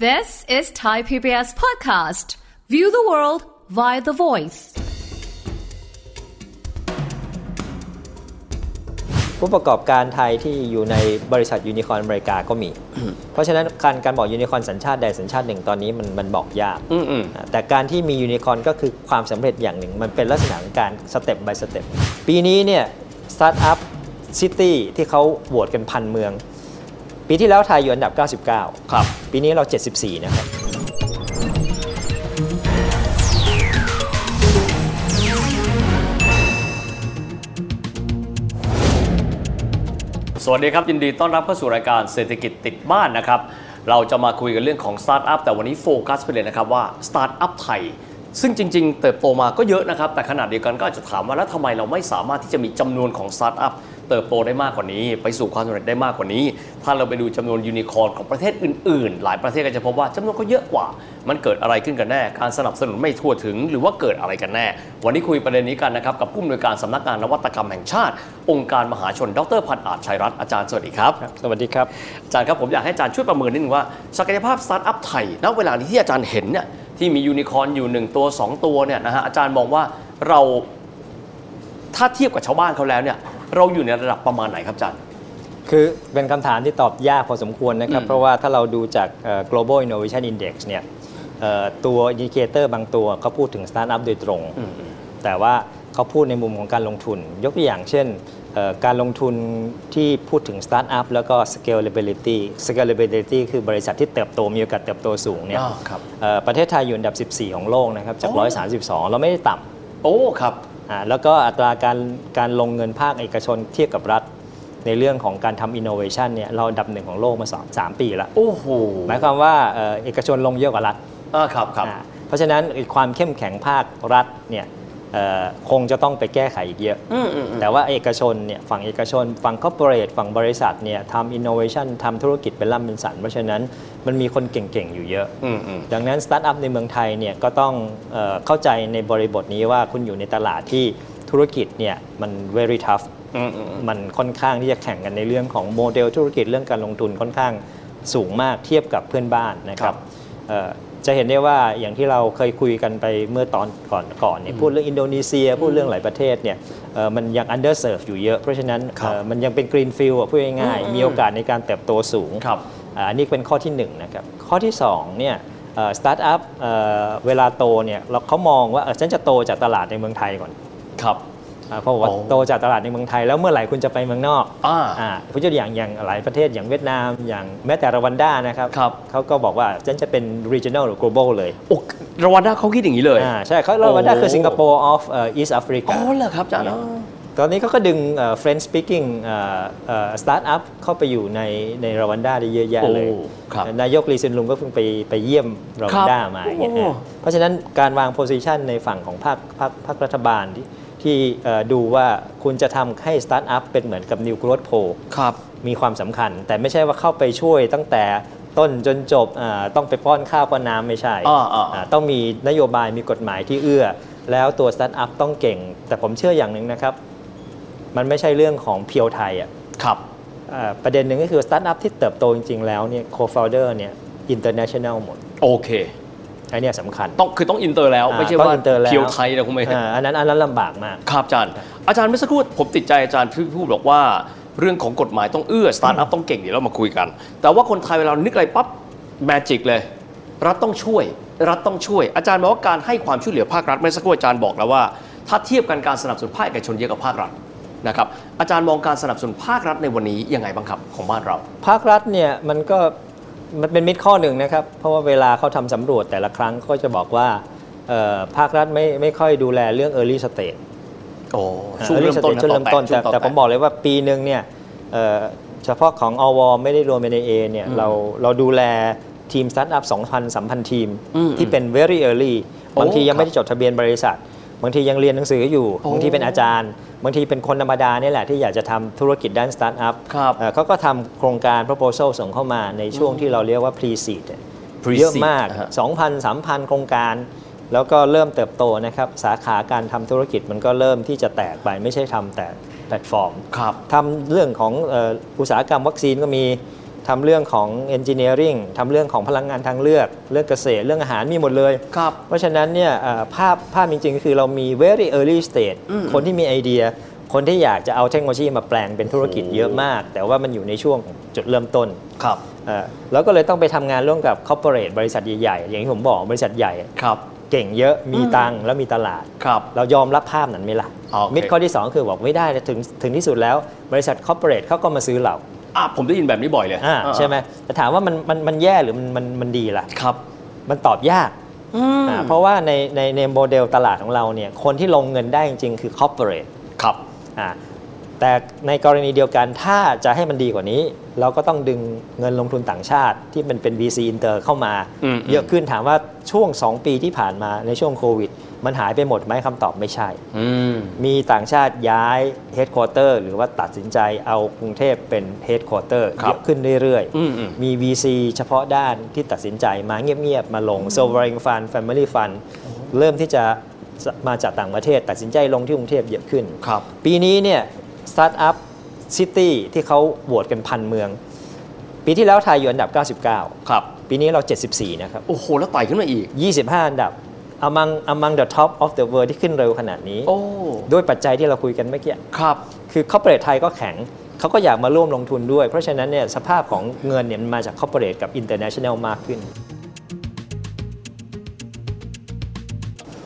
This is Thai PBS podcast. View the world via the voice. ผู้ประกอบการไทยที่อยู่ในบริษัทยูนิคอร์นอเมริกาก็มี เพราะฉะนั้นการการบอกยูนิคอร์นสัญชาติใดสัญชาติหนึ่งตอนนี้มันมันบอกยากอืมอืมอ่าแต่การที่มียูนิคอร์นก็คือความสำเร็จอย่างหนึ่ง มันเป็นลักษณะของการสเต็ป by สเต็ปปีนี้เนี่ย startup city ที่เขาโหวตกันพันเมือง ปีที่แล้วไทยอยู่อันดับ 99 ครับ ปีนี้เรา 74 นะครับ สวัสดีครับ ยินดีต้อนรับเข้าสู่รายการเศรษฐกิจติดบ้านนะครับ เราจะมาคุยกันเรื่องของสตาร์ทอัพแต่วันนี้โฟกัสไปเลยนะครับว่าสตาร์ทอัพไทยซึ่งจริง ๆ เติบโตมาก็เยอะนะครับ แต่ขณะเดียวกันก็อาจจะถามว่าแล้วทำไมเราไม่สามารถที่จะมีจำนวนของสตาร์ทอัพ เติบโตได้มากกว่านี้ ไปสู่ความสำเร็จได้มากกว่านี้ ถ้าเราไปดูจำนวนยูนิคอร์นของประเทศอื่นๆ หลายประเทศก็จะพบว่าจำนวนก็เยอะกว่า มันเกิดอะไรขึ้นกันแน่ การสนับสนุนไม่ทั่วถึง หรือว่าเกิดอะไรกันแน่ วันนี้คุยประเด็นนี้กันนะครับกับผู้อำนวยการสำนักงานนวัตกรรมแห่งชาติ องค์การมหาชน ดร.พันธุ์อาจชัยรัตน์อาจารย์สวัสดีครับ สวัสดีครับอาจารย์ครับผมอยากให้อาจารย์ช่วยประเมินนิดนึงว่าศักยภาพสตาร์ทอัพไทยณเวลานี้ที่อาจารย์เห็นเนี่ยที่มียูนิคอร์นอยู่ 1 ตัว 2 ตัวเนี่ยนะฮะอาจารย์มองว่าเราถ้าเทียบกับชาวบ้านเขาแล้วเนี่ย เราอยู่ในระดับประมาณไหนครับอาจารย์ คือเป็นคำถามที่ตอบยากพอสมควรนะครับอืมเพราะว่าถ้าเราดูจากเอ่อ global innovation index เนี่ยเอ่อตัว indicator บางตัวเขาพูดถึงสตาร์ทอัพโดยตรงอืมอืมแต่ว่าเขาพูดในมุมของการลงทุน ยกตัวอย่างเช่นเอ่อการลงทุนที่พูดถึงสตาร์ทอัพแล้วก็ scalability scalability คือบริษัทที่เติบโตมีโอกาสเติบโตสูงเนี่ยอ่าครับเอ่อประเทศไทยอยู่อันดับ 14 ของโลกนะครับ จากโอ้132 เราไม่ได้ต่ำโอ้ครับอ่า แล้วก็อัตราการการลงเงินภาคเอกชนเทียบกับรัฐ ในเรื่องของการทำ innovation เนี่ยเราอันดับหนึ่งของโลกมาสองสามปีแล้วโอ้โหหมายความว่าเอ่อเอกชนลงเยอะกว่ารัฐอ่าครับครับอ่าเพราะฉะนั้นไอ้ความเข้มแข็งภาครัฐเนี่ยเอ่อ คงจะต้องไปแก้ไขอีกเยอะอืมอืมอืมแต่ว่าเอกชนเนี่ยฝั่งเอกชน ฝั่ง corporate ฝั่งบริษัทเนี่ยทำ innovation ทำธุรกิจเป็นล่ำเป็นสัน เพราะฉะนั้นมันมีคนเก่งๆ อยู่เยอะอืมอืมดังนั้นสตาร์ทอัพในเมืองไทยเนี่ยก็ต้องเออเข้าใจในบริบทนี้ว่าคุณอยู่ในตลาดที่ธุรกิจเนี่ยมัน very tough อืมอืมมันค่อนข้างที่จะแข่งกันในเรื่องของโมเดลธุรกิจเรื่องการลงทุนค่อนข้างสูงมากเทียบกับเพื่อนบ้านนะครับเอ่อ จะเห็นได้ว่าอย่างที่เราเคยคุยกันไปเมื่อตอนก่อนก่อนเนี่ยพูดเรื่องอินโดนีเซีย พูดเรื่องหลายประเทศเนี่ยเอ่อมันยัง underserve อยู่เยอะ เพราะฉะนั้นครับเอ่อมันยังเป็น greenfield อะพูดง่ายอืมๆมีโอกาสในการเติบโตสูงครับอ่าอันนี้เป็นข้อที่1นะครับข้อที่2เนี่ยสตาร์ทอัพเวลาโตเนี่ยเราเขามองว่าเออฉันจะโตจากตลาดในเมืองไทยก่อนครับอ่า เพราะว่าโอ้โตจากตลาดในเมืองไทย แล้วเมื่อไหร่คุณจะไปเมืองนอกอ่าอ่าผมยกตัวอย่างอย่างหลายประเทศอย่างเวียดนามอย่างแม้แต่รวันด้านะครับครับเขาก็บอกว่าฉันจะเป็น regional หรือ global เลยโอ้รวันด้าเขาคิดอย่างนี้เลยอ่าใช่เขารวันด้าโอ้คือสิงคโปร์ of เอ่อ East อ๋ Africa อเหรอครับอาจารย์เนี่ยอ๋อตอนนี้เขาก็ดึงเอ่อ French speaking เอ่อเอ่อ startup เข้าไปอยู่ในในรวันด้าได้เยอะแยะเลยโอ้ครับนายกลีเซียนลุงก็เพิ่งไปไปเยี่ยมรวันด้ามาอย่างเงี้ยโอ้เพราะฉะนั้นการวาง position ในฝั่งของภาคภาคภาครัฐบาลที่ ที่เอ่อดูว่าคุณจะทำให้ startup เป็นเหมือนกับ new growth pole ครับมีความสำคัญ แต่ไม่ใช่ว่าเข้าไปช่วยตั้งแต่ต้นจนจบอ่าต้องไปป้อนข้าวป้อนน้ำไม่ใช่อ่าอ่าอ่าต้องมีนโยบายมีกฎหมายที่เอื้อ แล้วตัวสตาร์ทอัพต้องเก่ง แต่ผมเชื่ออย่างหนึ่งนะครับ มันไม่ใช่เรื่องของ pure ไทยอะครับอ่าประเด็นหนึ่งก็คือสตาร์ทอัพที่เติบโตจริง ๆ แล้วเนี่ยโคฟ o ลเดอร์เนี่ย internationalหมดโอเค อันเนี้ยสำคัญ ต้องคือต้องอินเตอร์แล้วอ่าไม่ใช่ต้องว่าอินเตอร์แล้ว pure ไทยนะคุณไม่อ่าอันนั้นอันนั้นลำบากมากครับอาจารย์ อาจารย์เมื่อสักครู่ผมติดใจอาจารย์ที่พูดบอกว่า เรื่องของกฎหมายต้องเอื้อสตาร์ทอัพต้องเก่งเดี๋ยวเรามาคุยกัน แต่ว่าคนไทยเวลานึกอะไรปั๊บ magic เลย รัฐต้องช่วย รัฐต้องช่วย อาจารย์บอกว่าการให้ความช่วยเหลือภาครัฐเมื่อสักครู่อาจารย์บอกแล้วว่า ถ้าเทียบกันการสนับสนุนภาคเอกชนเยอะกว่าภาครัฐนะครับอาจารย์มองการสนับสนุนภาครัฐในวันนี้ยังไงบ้างครับของบ้านเรา ภาครัฐเนี่ยมันก็ มันเป็นมิตรข้อหนึ่งนะครับ เพราะว่าเวลาเขาทำสำรวจแต่ละครั้งก็จะบอกว่าเอ่อภาครัฐไม่ไม่ค่อยดูแลเรื่อง early stage โอ้ช่วง early เริ่มต้น stage ช่วงเริ่มต้นแต่แต่ผมบอกเลยว่าปีหนึ่งเนี่ยเอ่อเฉพาะของอวไม่ได้รวม NAA เนี่ยเราเราดูแลทีมสตาร์ทอัพ2,000 3,000 ทีมอืมที่เป็น very early โอ้บางทียังครับไม่ได้จดทะเบียนบริษัท บางทียังเรียนหนังสืออยู่โอ้บางทีเป็นอาจารย์ บางทีเป็นคนธรรมดาเนี่ยแหละที่อยากจะทำธุรกิจด้านสตาร์ทอัพครับเอ่อเขาก็ทำโครงการ proposal ส่งเข้ามาในช่วงที่เราเรียกว่า pre-seed อะ Pre-seed เยอะมากอ่าฮะ2,000 3,000 โครงการ แล้วก็เริ่มเติบโตนะครับ สาขาการทำธุรกิจมันก็เริ่มที่จะแตกไปไม่ใช่ทำแต่แพลตฟอร์มครับทำเรื่องของเอ่ออุตสาหกรรมวัคซีนก็มี ทำเรื่องของ engineering ทำเรื่องของพลังงานทางเลือก เรื่องเกษตรเรื่องอาหารมีหมดเลย ครับ เพราะฉะนั้นเนี่ยเอ่อภาพภาพจริงๆคือเรามี very early stage คนที่มีไอเดีย คนที่อยากจะเอาเทคโนโลยีมาแปลงเป็นธุรกิจเยอะมาก แต่ว่ามันอยู่ในช่วงจุดเริ่มต้น ครับ เอ่อแล้วก็เลยต้องไปทำงานร่วมกับ corporate บริษัทใหญ่ๆ อย่างที่ผมบอกบริษัทใหญ่ ครับ เก่งเยอะมีตังค์แล้วมีตลาด ครับ เรายอมรับภาพนั้นไหมล่ะ โอเคมิดข้อที่ 2 คือบอกไม่ได้ถึงถึงที่สุดแล้ว บริษัท corporate เขาก็มาซื้อเรา อะผมได้ยินแบบนี้บ่อยเลยอ่าอ่าใช่ไหมแต่ถามว่ามันมันมันแย่หรือมันมันมันดีล่ะครับ มันตอบยากอ่าเพราะว่าในในในโมเดลตลาดของเราเนี่ยคนที่ลงเงินได้จริง ๆ คือ corporate ครับอ่าแต่ในกรณีเดียวกันถ้าจะให้มันดีกว่านี้ เราก็ต้องดึงเงินลงทุนต่างชาติที่มันเป็น VC Inter เข้ามาอืมเยอะขึ้นถามว่าช่วง 2 ปีที่ผ่านมาในช่วงโควิด มันหายไปหมดไหมคำตอบไม่ใช่อืมมีต่างชาติย้าย Headquarter หรือว่าตัดสินใจเอากรุงเทพเป็น Headquarter ครับเยอะขึ้นเรื่อยอืมอืมมี VC เฉพาะด้านที่ตัดสินใจมาเงียบๆ มาลง Sovereign Fund Family Fund เริ่มที่จะมาจากต่างประเทศตัดสินใจลงที่กรุงเทพเยอะขึ้นครับปีนี้เนี่ยสตาร์ทอัพซิตี้ที่เขาโหวตกันพันเมือง ปีที่แล้วไทยอยู่อันดับ 99 ครับ ปีนี้เรา 74 นะครับ โอ้โห แล้วไต่ขึ้นมาอีก 25 อันดับ among among the top of the world ที่ขึ้นเร็วขนาดนี้ โอ้ด้วยปัจจัยที่เราคุยกันเมื่อกี้ ครับ คือ corporate ไทยก็แข็ง เขาก็อยากมาร่วมลงทุนด้วย เพราะฉะนั้นเนี่ยสภาพของเงินเนี่ยมันมาจาก corporate กับ international มากขึ้น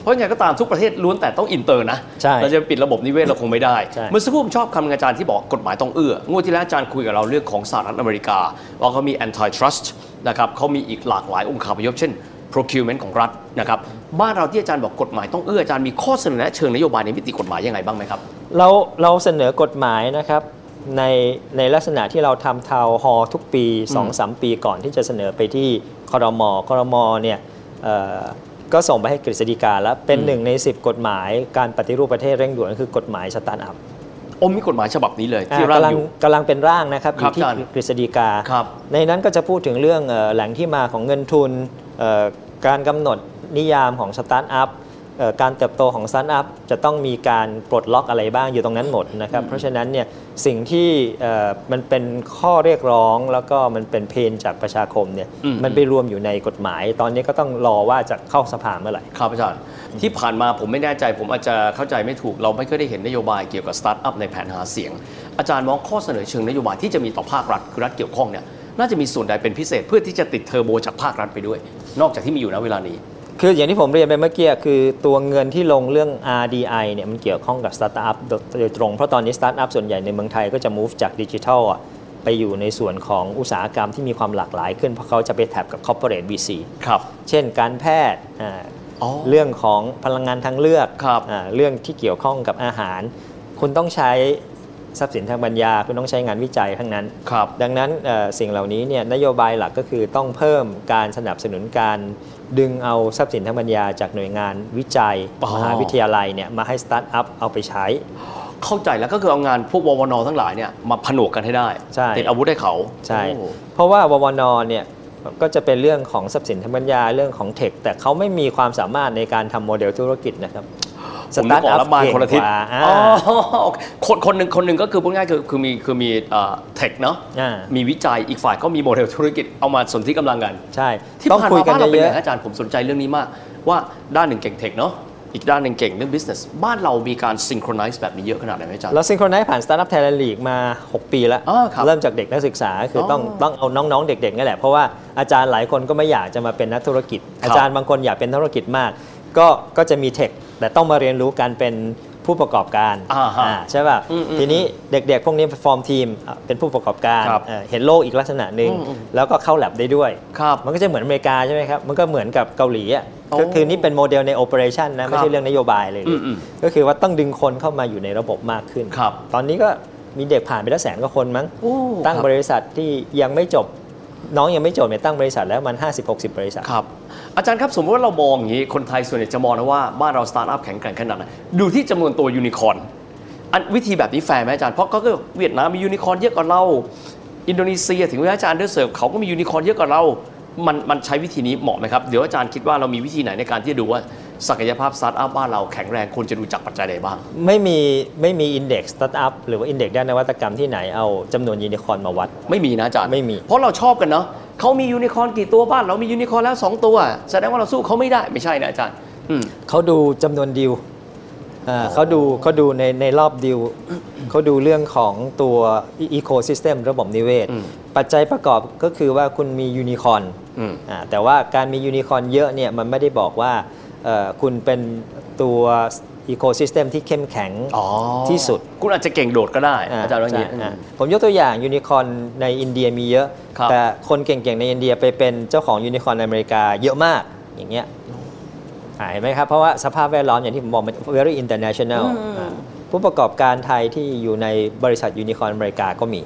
เพราะยังไงก็ตามทุกประเทศล้วนแต่ต้องอินเตอร์นะ ใช่เราจะปิดระบบนิเวศเราคงไม่ได้ ใช่ เมื่อสักครู่ผมชอบคำอาจารย์ที่บอกกฎหมายต้องเอื้อ งวดที่แล้วอาจารย์คุยกับเราเรื่องของสหรัฐอเมริกา ว่าเขามี antitrust นะครับเขามีอีกหลากหลายองค์คาพยพเช่น procurement ของรัฐนะครับบ้านเราที่อาจารย์บอกกฎหมายต้องเอื้ออาจารย์มีข้อเสนอแนะเชิงนโยบายในมิติกฎหมายยังไงบ้างไหมครับเราเราเสนอกฎหมายนะครับในในลักษณะที่เราทำทาวฮอทุกปี 2-3 ปีก่อนที่จะเสนอไปที่คอรมอคอรมอเนี่ยเอ่อก็ส่งไปให้กฤษฎีกาแล้วเป็นหนึ่งใน 10 กฎหมายการปฏิรูปประเทศเร่งด่วนก็คือกฎหมายสตาร์ทอัพอืมมีกฎหมายฉบับนี้เลยที่อ่าร่างกำลังอยู่กำลังเป็นร่างนะครับอครับยู่ที่อาจารย์กฤษฎีกาครับในนั้นก็จะพูดถึงเรื่องเอ่อแหล่งที่มาของเงินทุนเอ่อ การกำหนดนิยามของสตาร์ทอัพเอ่อการเติบโตของสตาร์ทอัพจะต้องมีการปลดล็อกอะไรบ้างอยู่ตรงนั้นหมดนะครับ เพราะฉะนั้นเนี่ยสิ่งที่เอ่อมันเป็นข้อเรียกร้องแล้วก็มันเป็น pain จากประชาคมเนี่ยอืมมันไปรวมอยู่ในกฎหมาย ตอนนี้ก็ต้องรอว่าจะเข้าสภาเมื่อไหร่ครับอาจารย์ที่ผ่านมาผมไม่แน่ใจ ผมอาจจะเข้าใจไม่ถูกเราไม่เคยได้เห็นนโยบายเกี่ยวกับสตาร์ทอัพในแผนหาเสียง อาจารย์มองข้อเสนอเชิงนโยบายที่จะมีต่อภาครัฐคือรัฐเกี่ยวข้องเนี่ยน่าจะมีส่วนใดเป็นพิเศษเพื่อที่จะติดเทอร์โบจากภาครัฐไปด้วย นอกจากที่มีอยู่ณเวลานี้ คืออย่างที่ผมเรียนไปเมื่อกี้คือตัวเงินที่ลงเรื่อง RDI เนี่ยมันเกี่ยวข้องกับสตาร์ทอัพโดยตรงเพราะตอนนี้สตาร์ทอัพส่วนใหญ่ในเมืองไทยก็จะ move จากดิจิทัลอะไปอยู่ในส่วนของอุตสาหกรรมที่มีความหลากหลายขึ้นเพราะเขาจะไป tap กับ corporate VC ครับ เช่นการแพทย์อ่าอ๋อเรื่องของพลังงานทางเลือกครับอ่าเรื่องที่เกี่ยวข้องกับอาหาร คุณต้องใช้ ทรัพย์สินทางปัญญาคุณต้องใช้งานวิจัยทั้งนั้นครับดังนั้นเอ่อสิ่งเหล่านี้เนี่ยนโยบายหลักก็คือต้องเพิ่มการสนับสนุนการดึงเอาทรัพย์สินทางปัญญาจากหน่วยงานวิจัยอ๋อมหาวิทยาลัยเนี่ยมาให้สตาร์ทอัพเอาไปใช้ เข้าใจแล้วก็คือเอางานพวกววนทั้งหลายเนี่ยมาผนวกกันให้ได้ใช่ติดอาวุธให้เขาใช่โอ้เพราะว่าววนเนี่ยก็จะเป็นเรื่องของทรัพย์สินทางปัญญาเรื่องของเทคแต่เขาไม่มีความสามารถในการทำโมเดลธุรกิจนะครับ ผมนึกออกแล้วบานคนละทิศเก่งกว่าอ่าอ๋อโอเคคนคนหนึ่งคนหนึ่งก็คือพูดง่ายๆคือคือมีคือมีเทคเนาะอ่ามีวิจัยอีกฝ่ายก็มีโมเดลธุรกิจเอามาสนที่กำลังกัน ใช่ที่ต้องผ่านคุยมากันบ้านเราเป็นเยไงอะอาจารย์ผมสนใจเรื่องนี้มาก ว่าด้านหนึ่งเก่งเทคเนาะอีกด้านหนึ่งเก่งเรื่อง business บ้านเรามีการ synchronize แบบนี้เยอะขนาดไหนไหมอาจารย์เราsynchronize ผ่าน Startup Thailand League มา 6 ปีแล้วอ๋อครับเริ่มจากเด็กนักศึกษา คือต้องอ๋อต้องเอาน้องๆ เด็กๆนี่แหละ เพราะว่าอาจารย์หลายคนก็ไม่อยากจะมาเป็นนักธุรกิจ อาจารย์บางคนอยากเป็นธุรกิจมาก ก็ก็จะมี tech แต่ต้องมาเรียนรู้การเป็นผู้ประกอบการอ่าฮะอ่าใช่ป่ะอืมอืมทีนี้เด็กๆ พวกนี้ฟอร์มทีมเป็นผู้ประกอบการครับเอ่อเห็นโลกอีกลักษณะหนึ่งอืมอืมแล้วก็เข้าแล็บได้ด้วยครับมันก็จะเหมือนอเมริกาใช่ไหมครับมันก็เหมือนกับเกาหลีอะโอ้ก็คือนี่เป็นโมเดลใน operation นะไม่ใช่ครับเรื่องนโยบายเลยอืมอืมก็คือว่าต้องดึงคนเข้ามาอยู่ในระบบมากขึ้นครับตอนนี้ก็มีเด็กผ่านไปแล้วแสนกว่าคนมั้งโอ้ตั้งครับบริษัทที่ยังไม่จบ น้องยังไม่จบเนี่ยตั้งบริษัทแล้วมัน 50-60 บริษัท ครับ อาจารย์ครับสมมติว่าเรามองอย่างนี้ คนไทยส่วนใหญ่จะมองนะว่า บ้านเราสตาร์ทอัพแข็งแกร่งขนาดไหนดูที่จำนวนตัวยูนิคอร์นอันวิธีแบบนี้แฟร์ไหมอาจารย์ เพราะก็คือเวียดนามมียูนิคอร์นเยอะกว่าเรา อินโดนีเซีย ถึงแม้ underserve เขาก็มียูนิคอร์นเยอะกว่าเรา มันมันใช้วิธีนี้เหมาะไหมครับ เดี๋ยวอาจารย์คิดว่าเรามีวิธีไหนในการที่จะดูว่า ศักยภาพสตาร์ทอัพบ้านเราแข็งแรงควรจะดูจากปัจจัยใดบ้าง ไม่มีไม่มี index สตาร์ทอัพหรือว่า index ด้านนวัตกรรมที่ไหนเอาจำนวนยูนิคอร์นมาวัด ไม่มีนะอาจารย์ไม่มี เพราะเราชอบกันเนาะเขามียูนิคอร์นกี่ตัวบ้าน เรามียูนิคอร์นแล้ว 2 ตัว แสดงว่าเราสู้เขาไม่ได้ไม่ใช่นะอาจารย์อืมเขาดูจำนวนดิวอ่าเขาดูเขาดูในในรอบดิวเขาดูเรื่องของตัว ecosystem ระบบนิเวศอืมปัจจัยประกอบก็คือว่าคุณมียูนิคอร์นอืมอ่าแต่ว่าการมียูนิคอร์นเยอะเนี่ยมันไม่ได้บอกว่าเอ่อ คุณเป็นตัว ecosystem ที่เข้มแข็งอ๋อที่สุด คุณอาจจะเก่งโดดก็ได้อาจารย์ว่าอย่างนี้ใช่อ่าผมยกตัวอย่างยูนิคอร์นในอินเดียมีเยอะครับแต่คนเก่งๆในอินเดียไปเป็นเจ้าของยูนิคอร์นในอเมริกาเยอะมากอย่างเงี้ยอ่าเห็นไหมครับ เพราะว่าสภาพแวดล้อมอย่างที่ผมบอกมัน very international อ่า ผู้ประกอบการไทยที่อยู่ในบริษัทยูนิคอร์นอเมริกาก็มี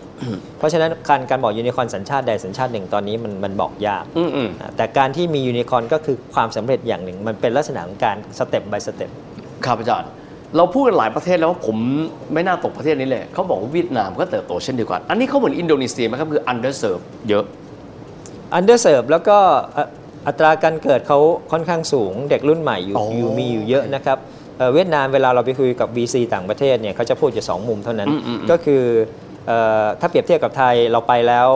เพราะฉะนั้นการการบอกยูนิคอร์นสัญชาติใดสัญชาติหนึ่งตอนนี้มันมันบอกยากอืมอืมอ่าแต่การที่มียูนิคอร์นก็คือความสำเร็จอย่างหนึ่ง มันเป็นลักษณะของการสเต็ป by สเต็ปครับอาจารย์เราพูดกันหลายประเทศแล้วว่าผมไม่น่าตกประเทศนี้เลยเขาบอกว่าเวียดนามก็เติบโตเช่นเดียวกัน อันนี้เขาเหมือนอินโดนีเซียไหมครับคือ underserved เยอะ underserved แล้วก็อะอัตราการเกิดเขาค่อนข้างสูงเด็กรุ่นใหม่อยู่อ๋ออยู่มีอยู่เยอะนะครับ เอ่อเวียดนามเวลาเราไปคุยกับ VC ต่างประเทศเนี่ยเขาจะพูดอยู่สองมุมเท่านั้นอืมอืมอืมก็คือเอ่อถ้าเปรียบเทียบกับไทยเราไปแล้ว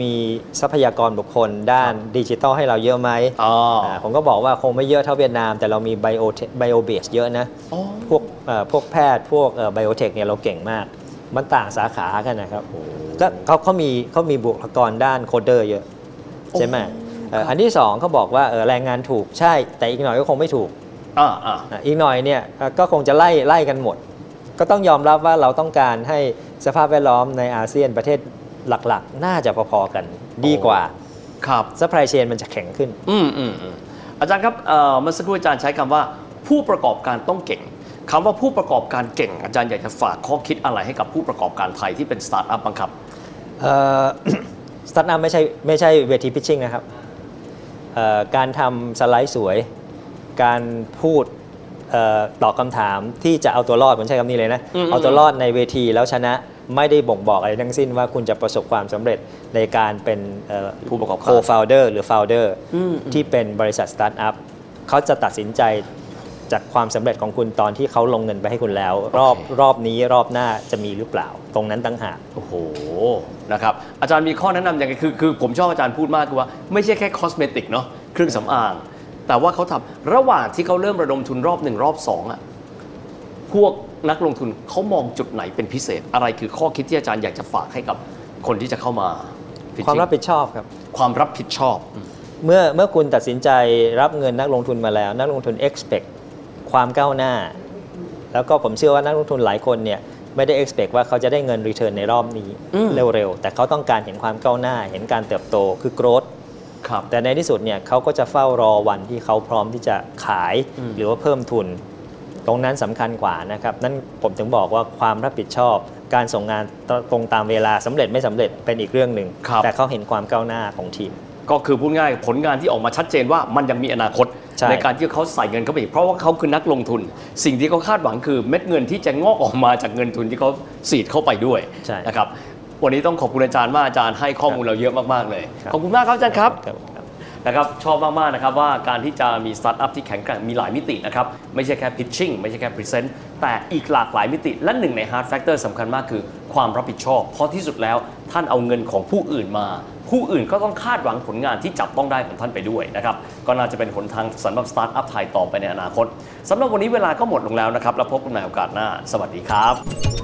มีทรัพยากรบุคคลด้านดิจิทัลให้เราเยอะไหมอ๋ออ่าผมก็บอกว่าคงไม่เยอะเท่าเวียดนาม แต่เรามีไบโอไบโอเบสเยอะนะอ๋อพวกเอ่อพวกแพทย์พวกไบโอเทคเนี่ยเราเก่งมาก มันต่างสาขากันนะครับก็เขาเขามีเขามีบุคลากรด้านโคดเดอร์เยอะใช่ไหมเอ่ออันที่สองเขาบอกว่าเออแรงงานถูกใช่แต่อีกหน่อยก็คงไม่ถูก อ่าอ่าอะอีกหน่อยเนี่ยเอ่อก็คงจะไล่ไล่กันหมด ก็ต้องยอมรับว่าเราต้องการให้สภาพแวดล้อมในอาเซียนประเทศหลักๆ น่าจะพอๆกันดีกว่า ครับ supply chain มันจะแข็งขึ้น อืมอืมอืมอาจารย์ครับเอ่อเมื่อสักครู่อาจารย์ใช้คำว่าผู้ประกอบการต้องเก่งคำว่าผู้ประกอบการเก่ง อาจารย์อยากจะฝากข้อคิดอะไรให้กับผู้ประกอบการไทยที่เป็นสตาร์ทอัพบ้างครับสตาร์ทอัพไม่ใช่ไม่ใช่เวที pitching นะครับเอ่อการทำสไลด์สวย การพูดเอ่อตอบคำถามที่จะเอาตัวรอดผมใช้คำนี้เลยนะอืมเอาตัวรอดในเวทีแล้วชนะไม่ได้บ่งบอกอะไรทั้งสิ้นว่าคุณจะประสบความสำเร็จในการเป็นผู้ประกอบการโคฟ founder หรือ founder อืมที่เป็นบริษัทสตาร์ทอัพเขาจะตัดสินใจจากความสำเร็จของคุณตอนที่เขาลงเงินไปให้คุณแล้ว รอบรอบนี้รอบหน้าจะมีหรือเปล่า ตรงนั้นต่างหากโอ้โหนะครับอาจารย์มีข้อแนะนำยังไงคือคือผมชอบอาจารย์พูดมากคือว่าไม่ใช่แค่ cosmetic เนาะเครื่องสำอาง แต่ว่าเขาทำระหว่างที่เขาเริ่มระดมทุนรอบหนึ่งรอบสองอะพวกนักลงทุนเขามองจุดไหนเป็นพิเศษ อะไรคือข้อคิดที่อาจารย์อยากจะฝากให้กับคนที่จะเข้ามา pitching ความรับผิดชอบครับ ความรับผิดชอบ เมื่อเมื่อคุณตัดสินใจรับเงินนักลงทุนมาแล้ว นักลงทุน expect ความก้าวหน้า แล้วก็ผมเชื่อว่านักลงทุนหลายคนเนี่ยไม่ได้ expect ว่าเขาจะได้เงิน return ในรอบนี้อืมเร็วๆ แต่เขาต้องการเห็นความก้าวหน้า เห็นการเติบโตคือ growth ครับ แต่ในที่สุดเนี่ยเขาก็จะเฝ้ารอวันที่เขาพร้อมที่จะขายอืมหรือว่าเพิ่มทุน ตรงนั้นสำคัญกว่านะครับนั่นผมถึงบอกว่าความรับผิดชอบ การส่งงานตรงตามเวลาสำเร็จไม่สำเร็จเป็นอีกเรื่องหนึ่งครับแต่เขาเห็นความก้าวหน้าของทีม ก็คือพูดง่ายผลงานที่ออกมาชัดเจนว่ามันยังมีอนาคตใช่การที่เขาใส่เงินเข้าไปอีกเพราะว่าเขาคือนักลงทุน สิ่งที่เขาคาดหวังคือเม็ดเงินที่จะงอกออกมาจากเงินทุนที่เขาสีดเข้าไปด้วยใช่นะครับ วันนี้ต้องขอบคุณอาจารย์มากอาจารย์ให้ข้อมูลเราเยอะมากๆเลยครับขอบคุณมากครับอาจารย์ครับครับครับนะครับชอบมากๆนะครับว่าการที่จะมีสตาร์ทอัพที่แข็งแกร่งมีหลายมิตินะครับไม่ใช่แค่ pitching ไม่ใช่แค่ present แต่อีกหลากหลายมิติ และหนึ่งใน hard factor สำคัญมากคือความรับผิดชอบ เพราะที่สุดแล้วท่านเอาเงินของผู้อื่นมา ผู้อื่นก็ต้องคาดหวังผลงานที่จับต้องได้ของท่านไปด้วยนะครับก็น่าจะเป็นหนทางสำหรับสตาร์ทอัพไทยต่อไปในอนาคตสำหรับวันนี้เวลาก็หมดลงแล้วนะครับแล้วพบกันใหม่โอกาสหน้า สวัสดีครับ